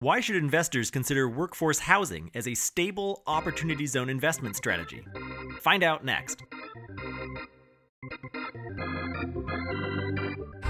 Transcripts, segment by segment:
Why should investors consider workforce housing as a stable opportunity zone investment strategy? Find out next.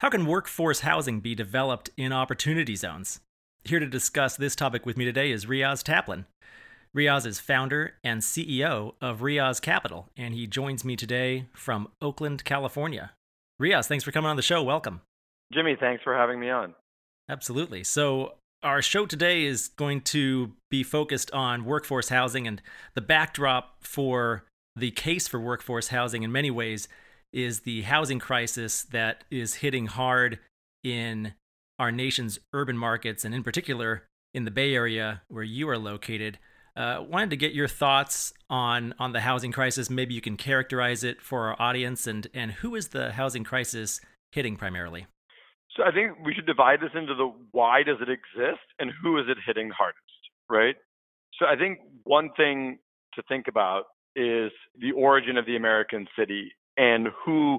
How can workforce housing be developed in opportunity zones? Here to discuss this topic with me today is Riaz Taplin. Riaz is founder and CEO of Riaz Capital, and he joins me today from Oakland, California. Riaz, thanks for coming on the show. Welcome. Jimmy, thanks for having me on. Absolutely. So, our show today is going to be focused on workforce housing and the backdrop for the case for workforce housing in many ways is the housing crisis that is hitting hard in our nation's urban markets, and in particular in the Bay Area where you are located. Uh, wanted to get your thoughts on on the housing crisis. Maybe you can characterize it for our audience, and and who is the housing crisis hitting primarily? So I think we should divide this into the why does it exist and who is it hitting hardest, right? So I think one thing to think about is the origin of the American city and who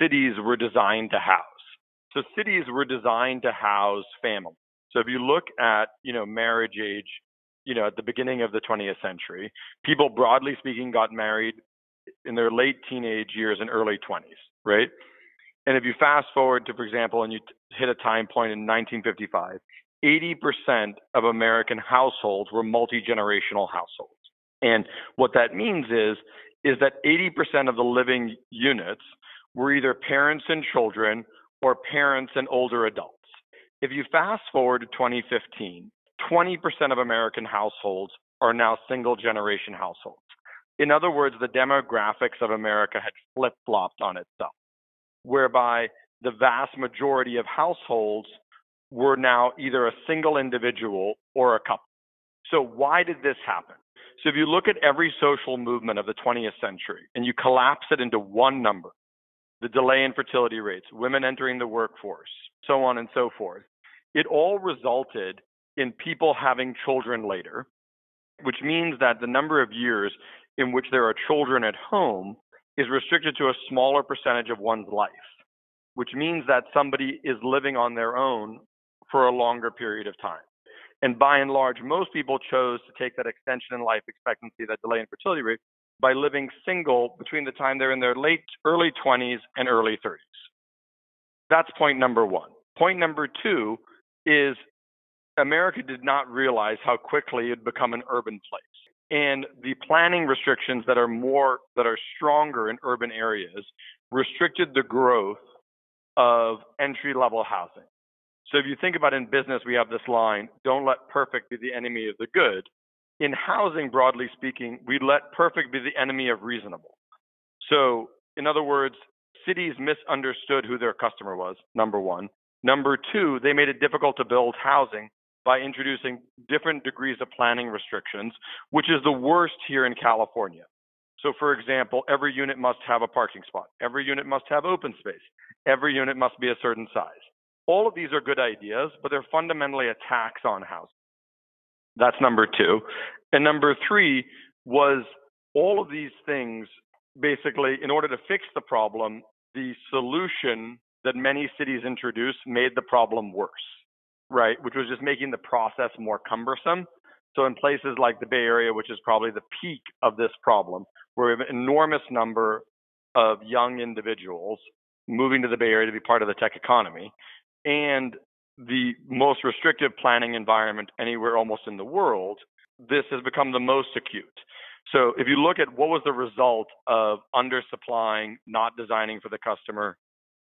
cities were designed to house. So cities were designed to house families. So if you look at, you know, marriage age, you know, at the beginning of the 20th century, people broadly speaking got married in their late teenage years and early 20s, right? And if you fast forward to, for example, and you hit a time point in 1955, 80% of American households were multi generational households. And what that means is is that 80% of the living units were either parents and children or parents and older adults. If you fast forward to 2015, 20% of American households are now single generation households. In other words, the demographics of America had flip flopped on itself, whereby the vast majority of households were now either a single individual or a couple. So, why did this happen? So if you look at every social movement of the 20th century and you collapse it into one number, the delay in fertility rates, women entering the workforce, so on and so forth, it all resulted in people having children later, which means that the number of years in which there are children at home is restricted to a smaller percentage of one's life, which means that somebody is living on their own for a longer period of time. And by and large, most people chose to take that extension in life expectancy, that delay in fertility rate, by living single between the time they're in their late, early 20s and early 30s. That's point number one. Point number two is America did not realize how quickly it would become an urban place. And the planning restrictions that are more, that are stronger in urban areas restricted the growth of entry level housing. So if you think about in business, we have this line don't let perfect be the enemy of the good. In housing, broadly speaking, we let perfect be the enemy of reasonable. So, in other words, cities misunderstood who their customer was, number one. Number two, they made it difficult to build housing by introducing different degrees of planning restrictions, which is the worst here in California. So, for example, every unit must have a parking spot, every unit must have open space, every unit must be a certain size. All of these are good ideas, but they're fundamentally a tax on housing. That's number two. And number three was all of these things basically, in order to fix the problem, the solution that many cities introduced made the problem worse, right? Which was just making the process more cumbersome. So in places like the Bay Area, which is probably the peak of this problem, where we have an enormous number of young individuals moving to the Bay Area to be part of the tech economy, and the most restrictive planning environment anywhere almost in the world, this has become the most acute. So if you look at what was the result of undersupplying, not designing for the customer,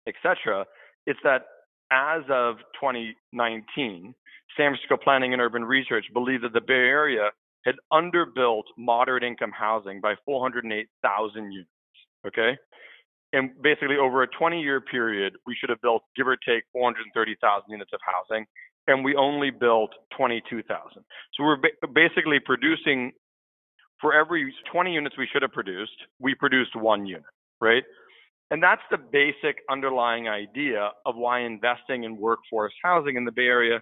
etc., it's that as of 2019, San Francisco Planning and Urban Research believed that the Bay Area had underbuilt moderate income housing by 408,000 units. Okay, and basically over a 20 year period, we should have built, give or take, 430,000 units of housing. and we only built 22,000. So we're ba- basically producing for every 20 units we should have produced, we produced one unit, right? And that's the basic underlying idea of why investing in workforce housing in the Bay Area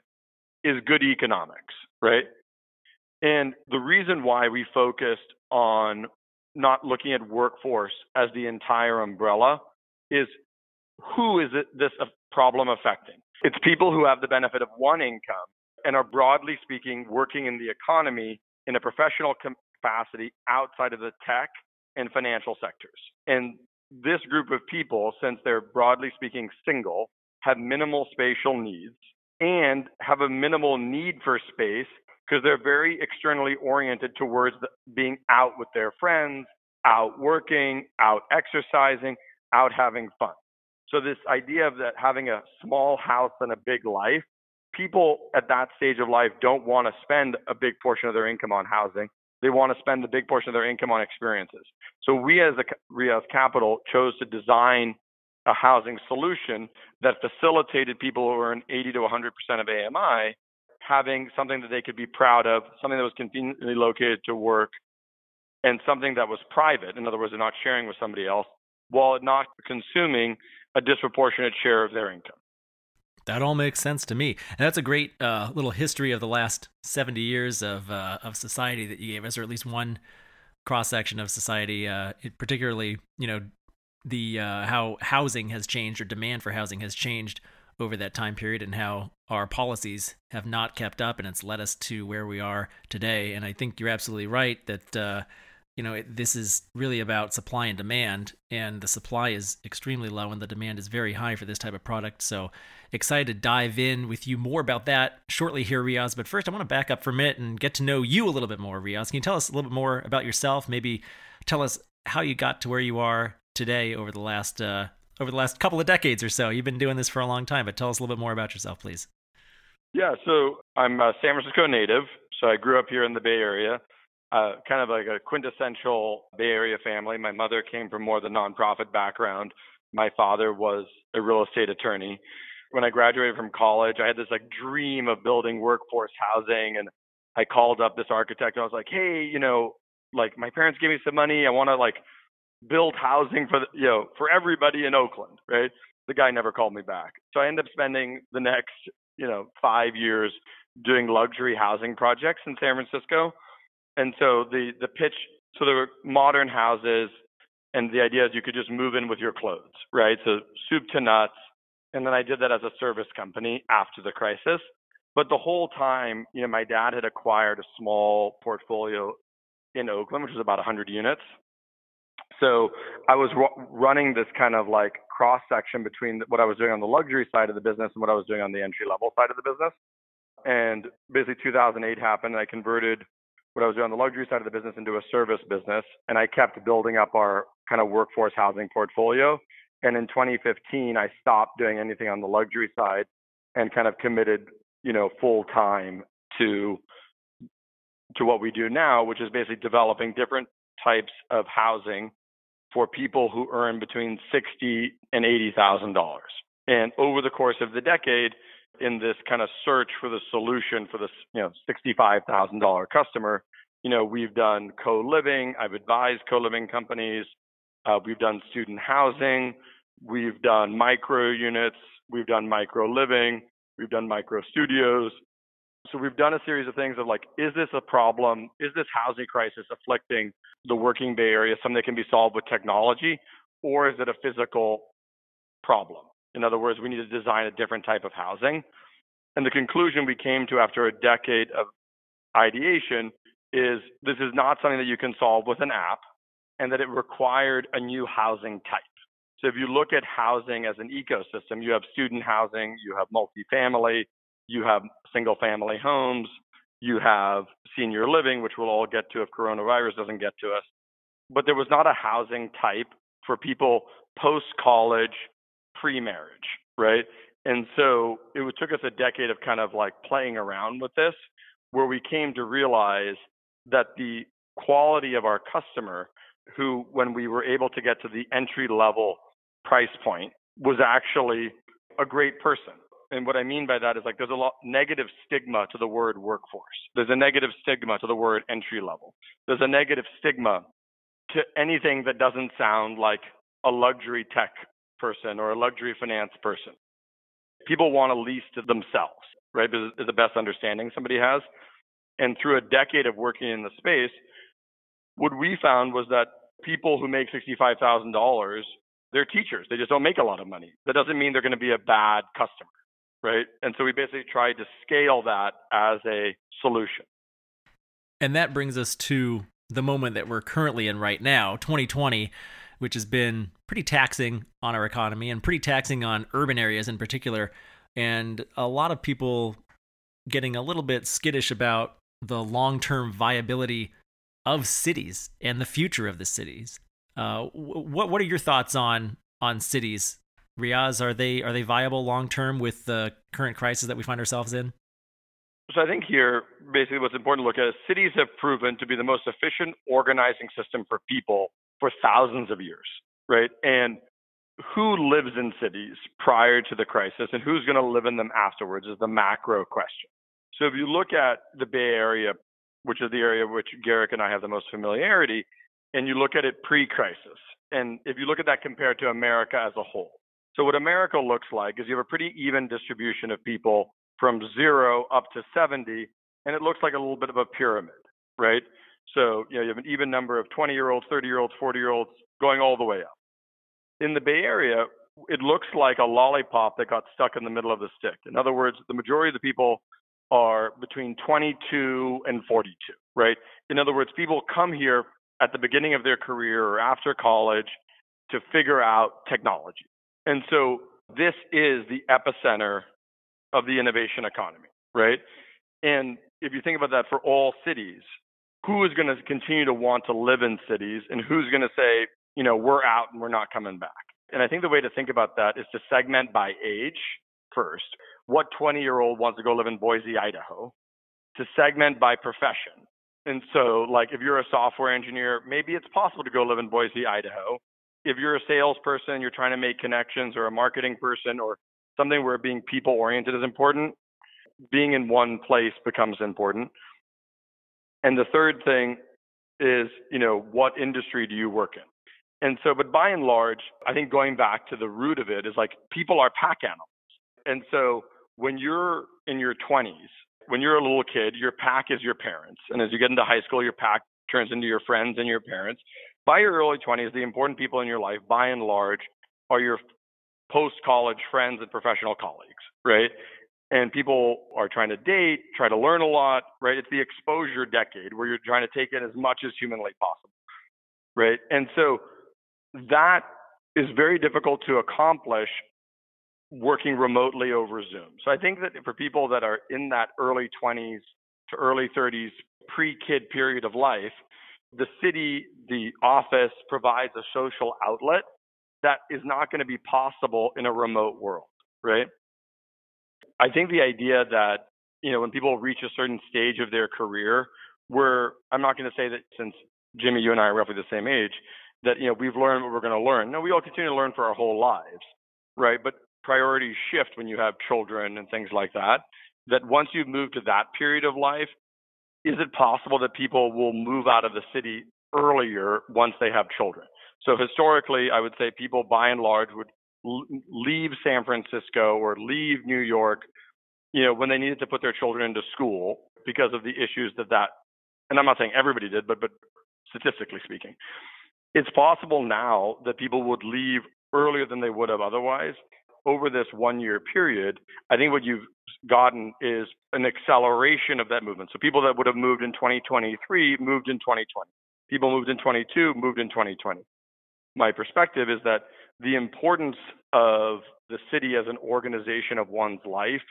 is good economics, right? And the reason why we focused on not looking at workforce as the entire umbrella is who is it this problem affecting? It's people who have the benefit of one income and are broadly speaking working in the economy in a professional capacity outside of the tech and financial sectors. And this group of people, since they're broadly speaking single, have minimal spatial needs and have a minimal need for space because they're very externally oriented towards being out with their friends, out working, out exercising, out having fun. So this idea of that having a small house and a big life, people at that stage of life don't want to spend a big portion of their income on housing. They want to spend a big portion of their income on experiences. So we as a Capital chose to design a housing solution that facilitated people who earn 80 to 100% of AMI having something that they could be proud of, something that was conveniently located to work, and something that was private. In other words, they're not sharing with somebody else, while not consuming a disproportionate share of their income. That all makes sense to me. And that's a great uh, little history of the last 70 years of, uh, of society that you gave us, or at least one cross section of society, uh, particularly, you know, the uh, how housing has changed or demand for housing has changed over that time period and how our policies have not kept up and it's led us to where we are today. And I think you're absolutely right that uh, you know, it, this is really about supply and demand, and the supply is extremely low and the demand is very high for this type of product. So excited to dive in with you more about that shortly here, Riaz. But first, I want to back up for a minute and get to know you a little bit more, Riaz. Can you tell us a little bit more about yourself? Maybe tell us how you got to where you are today over the last uh, over the last couple of decades or so. You've been doing this for a long time, but tell us a little bit more about yourself, please. Yeah, so I'm a San Francisco native. So I grew up here in the Bay Area uh, kind of like a quintessential Bay Area family. My mother came from more the nonprofit background. My father was a real estate attorney. When I graduated from college, I had this like dream of building workforce housing, and I called up this architect and I was like, "Hey, you know, like my parents gave me some money. I want to like build housing for the, you know for everybody in Oakland, right?" The guy never called me back, so I ended up spending the next you know five years doing luxury housing projects in San Francisco and so the the pitch, so there were modern houses, and the idea is you could just move in with your clothes, right? So soup to nuts. And then I did that as a service company after the crisis. But the whole time, you know, my dad had acquired a small portfolio in Oakland, which was about 100 units. So I was r- running this kind of like cross section between what I was doing on the luxury side of the business and what I was doing on the entry level side of the business. And basically 2008 happened and I converted what I was doing on the luxury side of the business into a service business, and I kept building up our kind of workforce housing portfolio. And in 2015, I stopped doing anything on the luxury side and kind of committed, you know, full time to to what we do now, which is basically developing different types of housing for people who earn between sixty and eighty thousand dollars. And over the course of the decade, in this kind of search for the solution for this, you know, $65,000 customer, you know, we've done co-living. I've advised co-living companies. Uh, we've done student housing. We've done micro units. We've done micro living. We've done micro studios. So we've done a series of things of like, is this a problem? Is this housing crisis afflicting the working Bay Area, something that can be solved with technology, or is it a physical problem? In other words, we need to design a different type of housing. And the conclusion we came to after a decade of ideation is this is not something that you can solve with an app and that it required a new housing type. So if you look at housing as an ecosystem, you have student housing, you have multifamily, you have single family homes, you have senior living, which we'll all get to if coronavirus doesn't get to us. But there was not a housing type for people post college pre-marriage, right? And so it took us a decade of kind of like playing around with this, where we came to realize that the quality of our customer, who when we were able to get to the entry level price point, was actually a great person. And what I mean by that is like there's a lot negative stigma to the word workforce. There's a negative stigma to the word entry level. There's a negative stigma to anything that doesn't sound like a luxury tech person or a luxury finance person. People want to lease to themselves, right? Is the best understanding somebody has. And through a decade of working in the space, what we found was that people who make $65,000, they're teachers. They just don't make a lot of money. That doesn't mean they're going to be a bad customer, right? And so we basically tried to scale that as a solution. And that brings us to the moment that we're currently in right now, 2020, which has been pretty taxing on our economy and pretty taxing on urban areas in particular. And a lot of people getting a little bit skittish about the long term viability of cities and the future of the cities. Uh, what what are your thoughts on on cities, Riaz? Are they are they viable long term with the current crisis that we find ourselves in? So I think here, basically, what's important to look at is cities have proven to be the most efficient organizing system for people for thousands of years, right? And who lives in cities prior to the crisis and who's going to live in them afterwards is the macro question. So if you look at the Bay Area which is the area which Garrick and I have the most familiarity, and you look at it pre-crisis, and if you look at that compared to America as a whole. So what America looks like is you have a pretty even distribution of people from zero up to 70, and it looks like a little bit of a pyramid, right? So you know you have an even number of 20-year-olds, 30-year-olds, 40-year-olds going all the way up. In the Bay Area, it looks like a lollipop that got stuck in the middle of the stick. In other words, the majority of the people are between 22 and 42, right? In other words, people come here at the beginning of their career or after college to figure out technology. And so this is the epicenter of the innovation economy, right? And if you think about that for all cities, who is going to continue to want to live in cities and who's going to say, you know, we're out and we're not coming back? And I think the way to think about that is to segment by age first what 20 year old wants to go live in Boise, Idaho, to segment by profession. And so, like, if you're a software engineer, maybe it's possible to go live in Boise, Idaho. If you're a salesperson, you're trying to make connections, or a marketing person, or something where being people oriented is important, being in one place becomes important. And the third thing is, you know, what industry do you work in? And so, but by and large, I think going back to the root of it is like people are pack animals. And so when you're in your 20s, when you're a little kid, your pack is your parents. And as you get into high school, your pack turns into your friends and your parents. By your early 20s, the important people in your life, by and large, are your post college friends and professional colleagues, right? And people are trying to date, try to learn a lot, right? It's the exposure decade where you're trying to take in as much as humanly possible, right? And so that is very difficult to accomplish working remotely over Zoom. So I think that for people that are in that early 20s to early 30s pre kid period of life, the city, the office provides a social outlet that is not going to be possible in a remote world, right? I think the idea that, you know, when people reach a certain stage of their career, where I'm not going to say that since Jimmy, you and I are roughly the same age, that, you know, we've learned what we're going to learn. No, we all continue to learn for our whole lives, right? But priorities shift when you have children and things like that. That once you've moved to that period of life, is it possible that people will move out of the city earlier once they have children? So historically, I would say people by and large would leave San Francisco or leave New York, you know, when they needed to put their children into school because of the issues that that, and I'm not saying everybody did, but but statistically speaking, it's possible now that people would leave earlier than they would have otherwise over this one year period, I think what you've gotten is an acceleration of that movement. So people that would have moved in 2023 moved in 2020. People moved in 22 moved in 2020. My perspective is that the importance of the city as an organization of one's life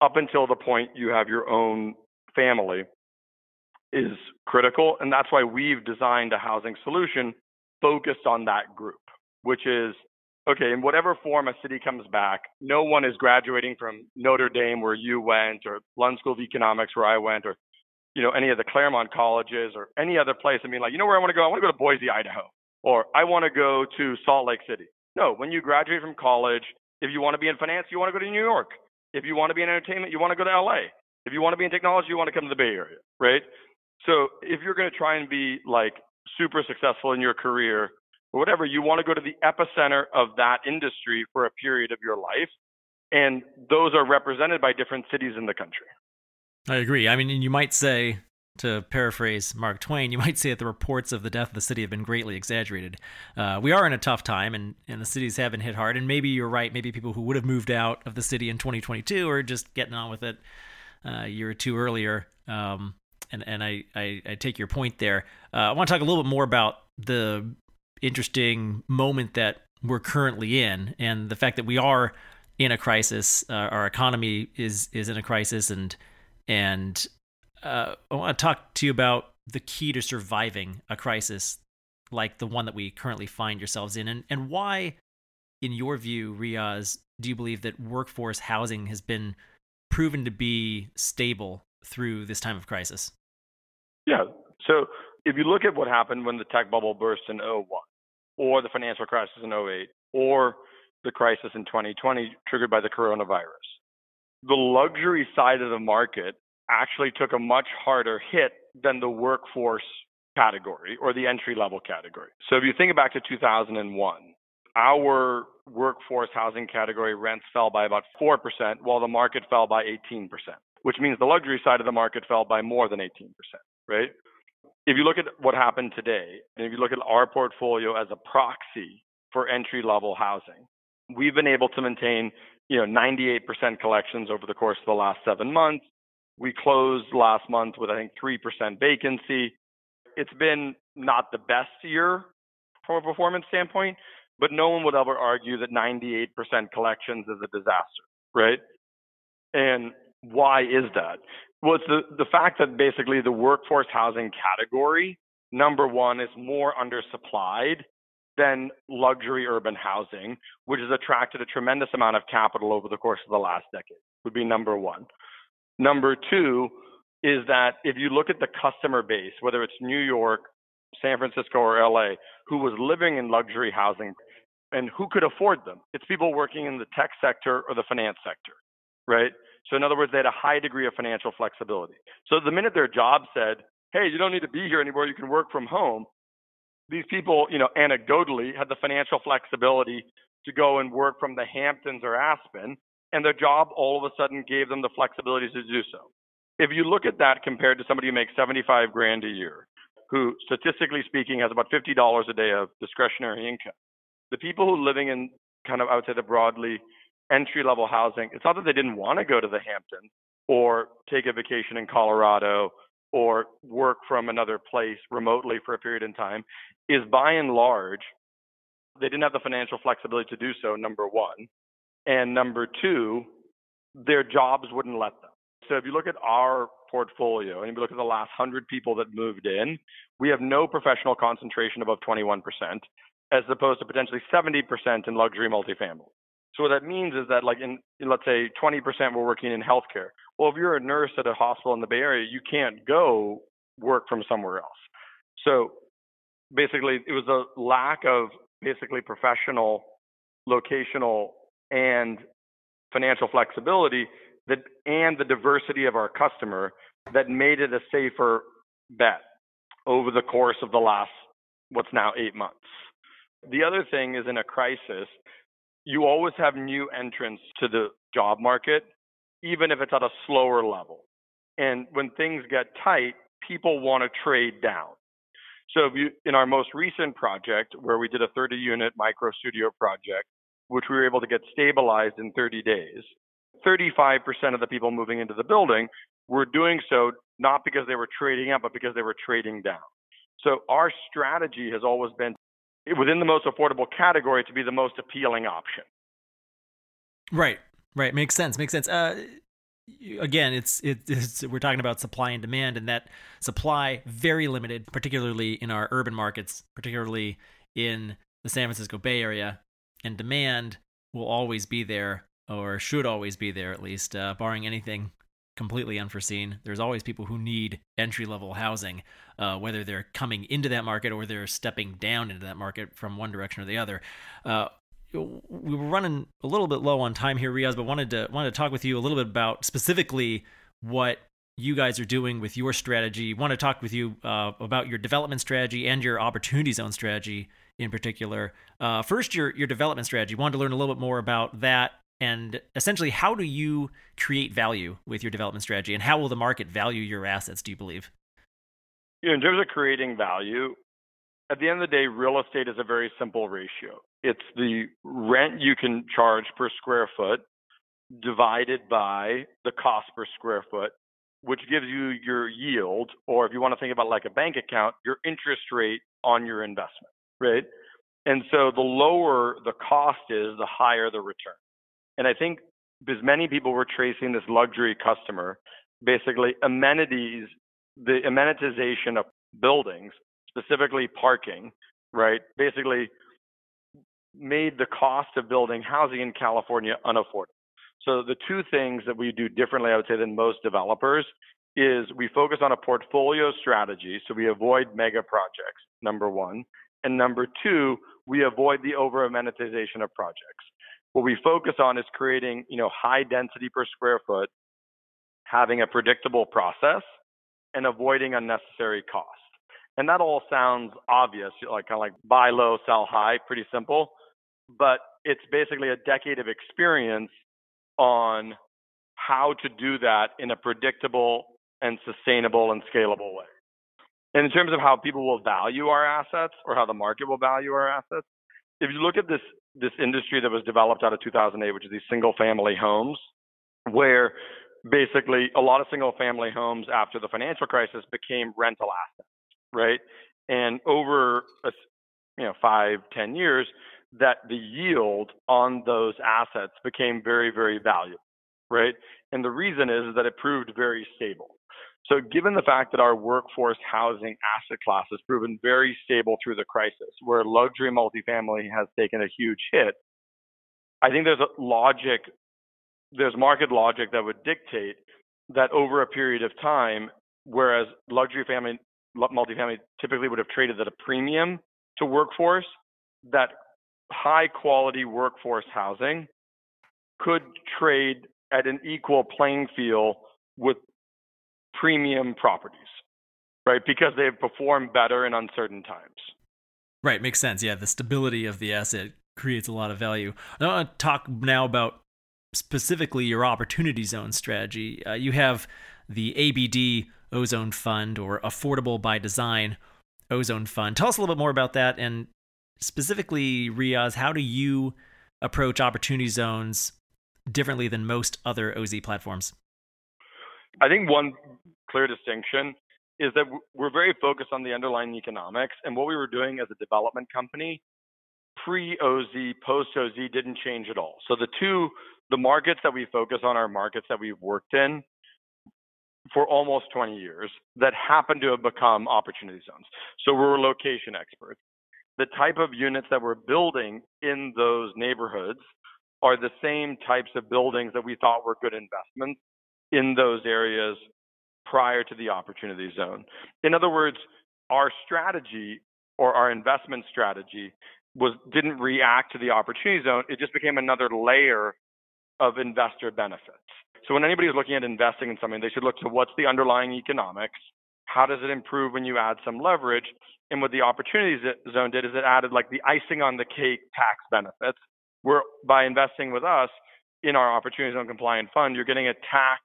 up until the point you have your own family is critical. And that's why we've designed a housing solution focused on that group, which is okay, in whatever form a city comes back, no one is graduating from Notre Dame where you went, or London School of Economics where I went, or you know any of the Claremont colleges or any other place. I mean, like you know where I want to go? I want to go to Boise, Idaho, or I want to go to Salt Lake City. No, when you graduate from college, if you want to be in finance, you want to go to New York. If you want to be in entertainment, you want to go to LA. If you want to be in technology, you want to come to the Bay Area, right? So if you're going to try and be like super successful in your career or whatever, you want to go to the epicenter of that industry for a period of your life. And those are represented by different cities in the country. I agree. I mean, you might say, to paraphrase Mark Twain, you might say that the reports of the death of the city have been greatly exaggerated. Uh, we are in a tough time, and, and the cities have been hit hard. And maybe you're right. Maybe people who would have moved out of the city in 2022 are just getting on with it uh, a year or two earlier. Um, and and I, I, I take your point there. Uh, I want to talk a little bit more about the interesting moment that we're currently in, and the fact that we are in a crisis. Uh, our economy is is in a crisis, and and uh, I want to talk to you about the key to surviving a crisis like the one that we currently find yourselves in, and and why, in your view, Riaz, do you believe that workforce housing has been proven to be stable through this time of crisis? Yeah. So if you look at what happened when the tech bubble burst in 01 or the financial crisis in 08 or the crisis in 2020 triggered by the coronavirus, the luxury side of the market actually took a much harder hit than the workforce category or the entry level category. So if you think back to 2001, our workforce housing category rents fell by about 4%, while the market fell by 18%, which means the luxury side of the market fell by more than 18%, right? If you look at what happened today, and if you look at our portfolio as a proxy for entry level housing, we've been able to maintain, you know, 98% collections over the course of the last seven months. We closed last month with, I think, 3% vacancy. It's been not the best year from a performance standpoint, but no one would ever argue that 98% collections is a disaster, right? And why is that? Well, it's the, the fact that basically the workforce housing category, number one, is more undersupplied than luxury urban housing, which has attracted a tremendous amount of capital over the course of the last decade, would be number one. Number two is that if you look at the customer base, whether it's New York, San Francisco, or LA, who was living in luxury housing and who could afford them? It's people working in the tech sector or the finance sector, right? So in other words, they had a high degree of financial flexibility. So the minute their job said, "Hey, you don't need to be here anymore. You can work from home," these people, you know, anecdotally had the financial flexibility to go and work from the Hamptons or Aspen, and their job all of a sudden gave them the flexibility to do so. If you look at that compared to somebody who makes 75 grand a year, who statistically speaking has about $50 a day of discretionary income, the people who are living in kind of, I would say, the broadly entry level housing, it's not that they didn't want to go to the Hamptons or take a vacation in Colorado or work from another place remotely for a period in time, is by and large, they didn't have the financial flexibility to do so, number one. And number two, their jobs wouldn't let them. So if you look at our portfolio and if you look at the last 100 people that moved in, we have no professional concentration above 21% as opposed to potentially 70% in luxury multifamily. So what that means is that like in, in, let's say 20% were working in healthcare. Well, if you're a nurse at a hospital in the Bay Area, you can't go work from somewhere else. So basically it was a lack of basically professional, locational and financial flexibility that and the diversity of our customer that made it a safer bet over the course of the last what's now 8 months. The other thing is in a crisis, you always have new entrants to the job market, even if it's at a slower level. And when things get tight, people want to trade down. So you, in our most recent project, where we did a 30 unit micro studio project, which we were able to get stabilized in 30 days, 35% of the people moving into the building were doing so not because they were trading up, but because they were trading down. So our strategy has always been within the most affordable category to be the most appealing option. Right. Right. Makes sense. Makes sense. Uh, again, it's, it's we're talking about supply and demand, and that supply very limited, particularly in our urban markets, particularly in the San Francisco Bay Area, and demand will always be there, or should always be there at least, uh, barring anything completely unforeseen. There's always people who need entry level housing, uh, whether they're coming into that market or they're stepping down into that market from one direction or the other. Uh, we were running a little bit low on time here, Riaz, but wanted to wanted to talk with you a little bit about specifically what you guys are doing with your strategy. Want to talk with you uh, about your development strategy and your opportunity zone strategy in particular. Uh, first, your your development strategy. Wanted to learn a little bit more about that and essentially how do you create value with your development strategy, and how will the market value your assets? Do you believe? You know, in terms of creating value, at the end of the day, real estate is a very simple ratio. It's the rent you can charge per square foot divided by the cost per square foot, which gives you your yield, or if you want to think about like a bank account, your interest rate on your investment, right? And so the lower the cost is, the higher the return. And I think because many people were tracing this luxury customer, basically amenities, the amenitization of buildings, specifically parking, right, basically made the cost of building housing in California unaffordable. So the two things that we do differently, I would say, than most developers is we focus on a portfolio strategy. So we avoid mega projects, number one. And number two, we avoid the over amenitization of projects. What we focus on is creating, you know, high density per square foot, having a predictable process, and avoiding unnecessary cost. And that all sounds obvious, like kind of like buy low, sell high, pretty simple. But it's basically a decade of experience on how to do that in a predictable and sustainable and scalable way. And in terms of how people will value our assets or how the market will value our assets, if you look at this this industry that was developed out of 2008, which is these single family homes, where basically a lot of single family homes after the financial crisis became rental assets, right? And over a, you know five ten years, that the yield on those assets became very very valuable, right? And the reason is, is that it proved very stable. So, given the fact that our workforce housing asset class has proven very stable through the crisis, where luxury multifamily has taken a huge hit, I think there's a logic, there's market logic that would dictate that over a period of time, whereas luxury family multifamily typically would have traded at a premium to workforce, that high quality workforce housing could trade at an equal playing field with premium properties, right? Because they've performed better in uncertain times. Right, makes sense. Yeah, the stability of the asset creates a lot of value. I want to talk now about specifically your opportunity zone strategy. Uh, you have the ABD Ozone Fund or Affordable by Design Ozone Fund. Tell us a little bit more about that and specifically, Riaz, how do you approach opportunity zones differently than most other OZ platforms? I think one clear distinction is that we're very focused on the underlying economics. And what we were doing as a development company, pre OZ, post OZ, didn't change at all. So the two, the markets that we focus on are markets that we've worked in for almost 20 years that happen to have become opportunity zones. So we're location experts. The type of units that we're building in those neighborhoods are the same types of buildings that we thought were good investments in those areas prior to the opportunity zone. In other words, our strategy or our investment strategy was didn't react to the opportunity zone. It just became another layer of investor benefits. So when anybody is looking at investing in something, they should look to what's the underlying economics, how does it improve when you add some leverage, and what the opportunity zone did is it added like the icing on the cake tax benefits. Where by investing with us in our opportunity zone compliant fund, you're getting a tax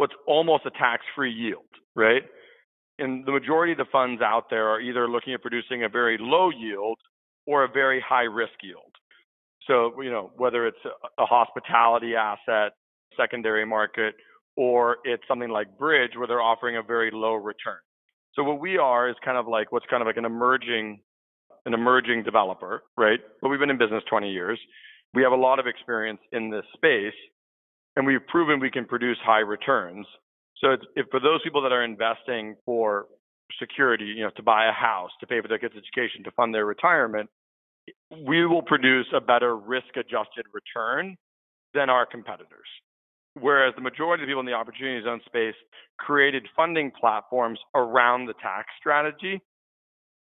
what's almost a tax-free yield, right? And the majority of the funds out there are either looking at producing a very low yield or a very high risk yield. So, you know, whether it's a hospitality asset, secondary market, or it's something like Bridge where they're offering a very low return. So what we are is kind of like what's kind of like an emerging an emerging developer, right? But we've been in business 20 years. We have a lot of experience in this space and we've proven we can produce high returns. So if for those people that are investing for security, you know, to buy a house, to pay for their kids' education, to fund their retirement, we will produce a better risk-adjusted return than our competitors. Whereas the majority of people in the opportunity zone space created funding platforms around the tax strategy,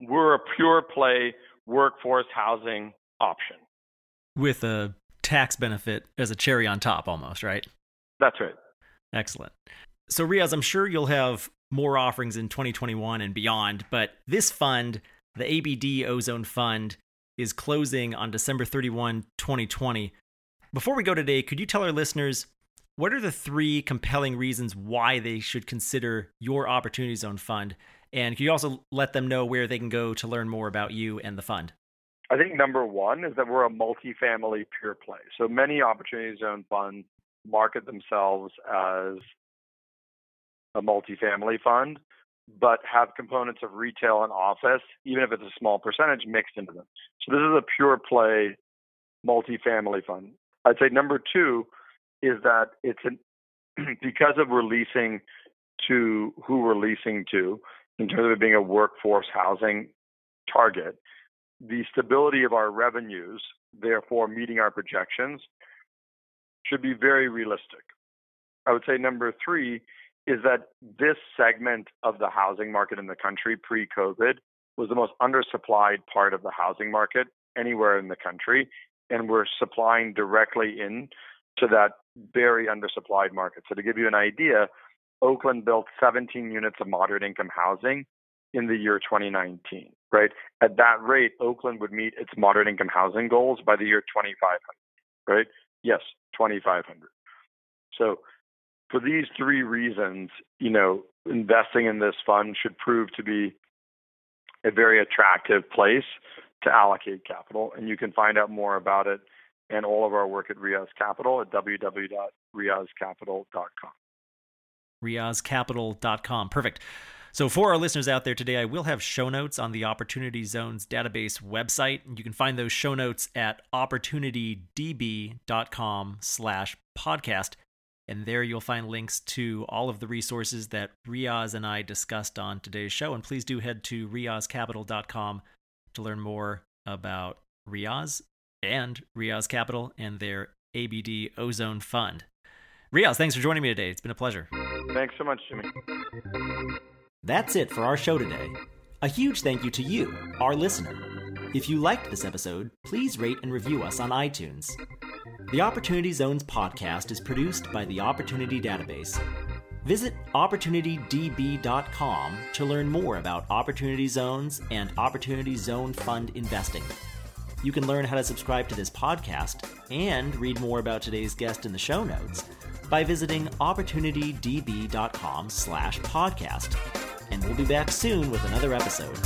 we're a pure play workforce housing option. with a tax benefit as a cherry on top almost, right? That's right. Excellent. So, Riaz, I'm sure you'll have more offerings in 2021 and beyond, but this fund, the ABD Ozone Fund, is closing on December 31, 2020. Before we go today, could you tell our listeners what are the three compelling reasons why they should consider your Opportunity Zone Fund? And can you also let them know where they can go to learn more about you and the fund? I think number one is that we're a multifamily pure play. So many Opportunity Zone funds market themselves as a multifamily fund, but have components of retail and office, even if it's a small percentage, mixed into them. So this is a pure play multifamily fund. I'd say number two is that it's an because of releasing to who we're leasing to in terms of it being a workforce housing target, the stability of our revenues, therefore meeting our projections, should be very realistic. I would say number three is that this segment of the housing market in the country pre COVID was the most undersupplied part of the housing market anywhere in the country. And we're supplying directly in to that very undersupplied market. So to give you an idea, Oakland built 17 units of moderate income housing in the year 2019, right? At that rate, Oakland would meet its moderate income housing goals by the year 2500, right? Yes, 2500. So for these three reasons, you know, investing in this fund should prove to be a very attractive place to allocate capital. And you can find out more about it and all of our work at Riaz Capital at www.riazcapital.com. RiazCapital.com. Perfect. So, for our listeners out there today, I will have show notes on the Opportunity Zones database website. You can find those show notes at opportunitydb.com slash podcast. And there you'll find links to all of the resources that Riaz and I discussed on today's show. And please do head to riazcapital.com to learn more about Riaz and Riaz Capital and their ABD Ozone Fund. Riaz, thanks for joining me today. It's been a pleasure. Thanks so much, Jimmy. That's it for our show today. A huge thank you to you, our listener. If you liked this episode, please rate and review us on iTunes. The Opportunity Zones podcast is produced by the Opportunity Database. Visit OpportunityDB.com to learn more about Opportunity Zones and Opportunity Zone Fund investing. You can learn how to subscribe to this podcast and read more about today's guest in the show notes by visiting opportunitydb.com slash podcast. And we'll be back soon with another episode.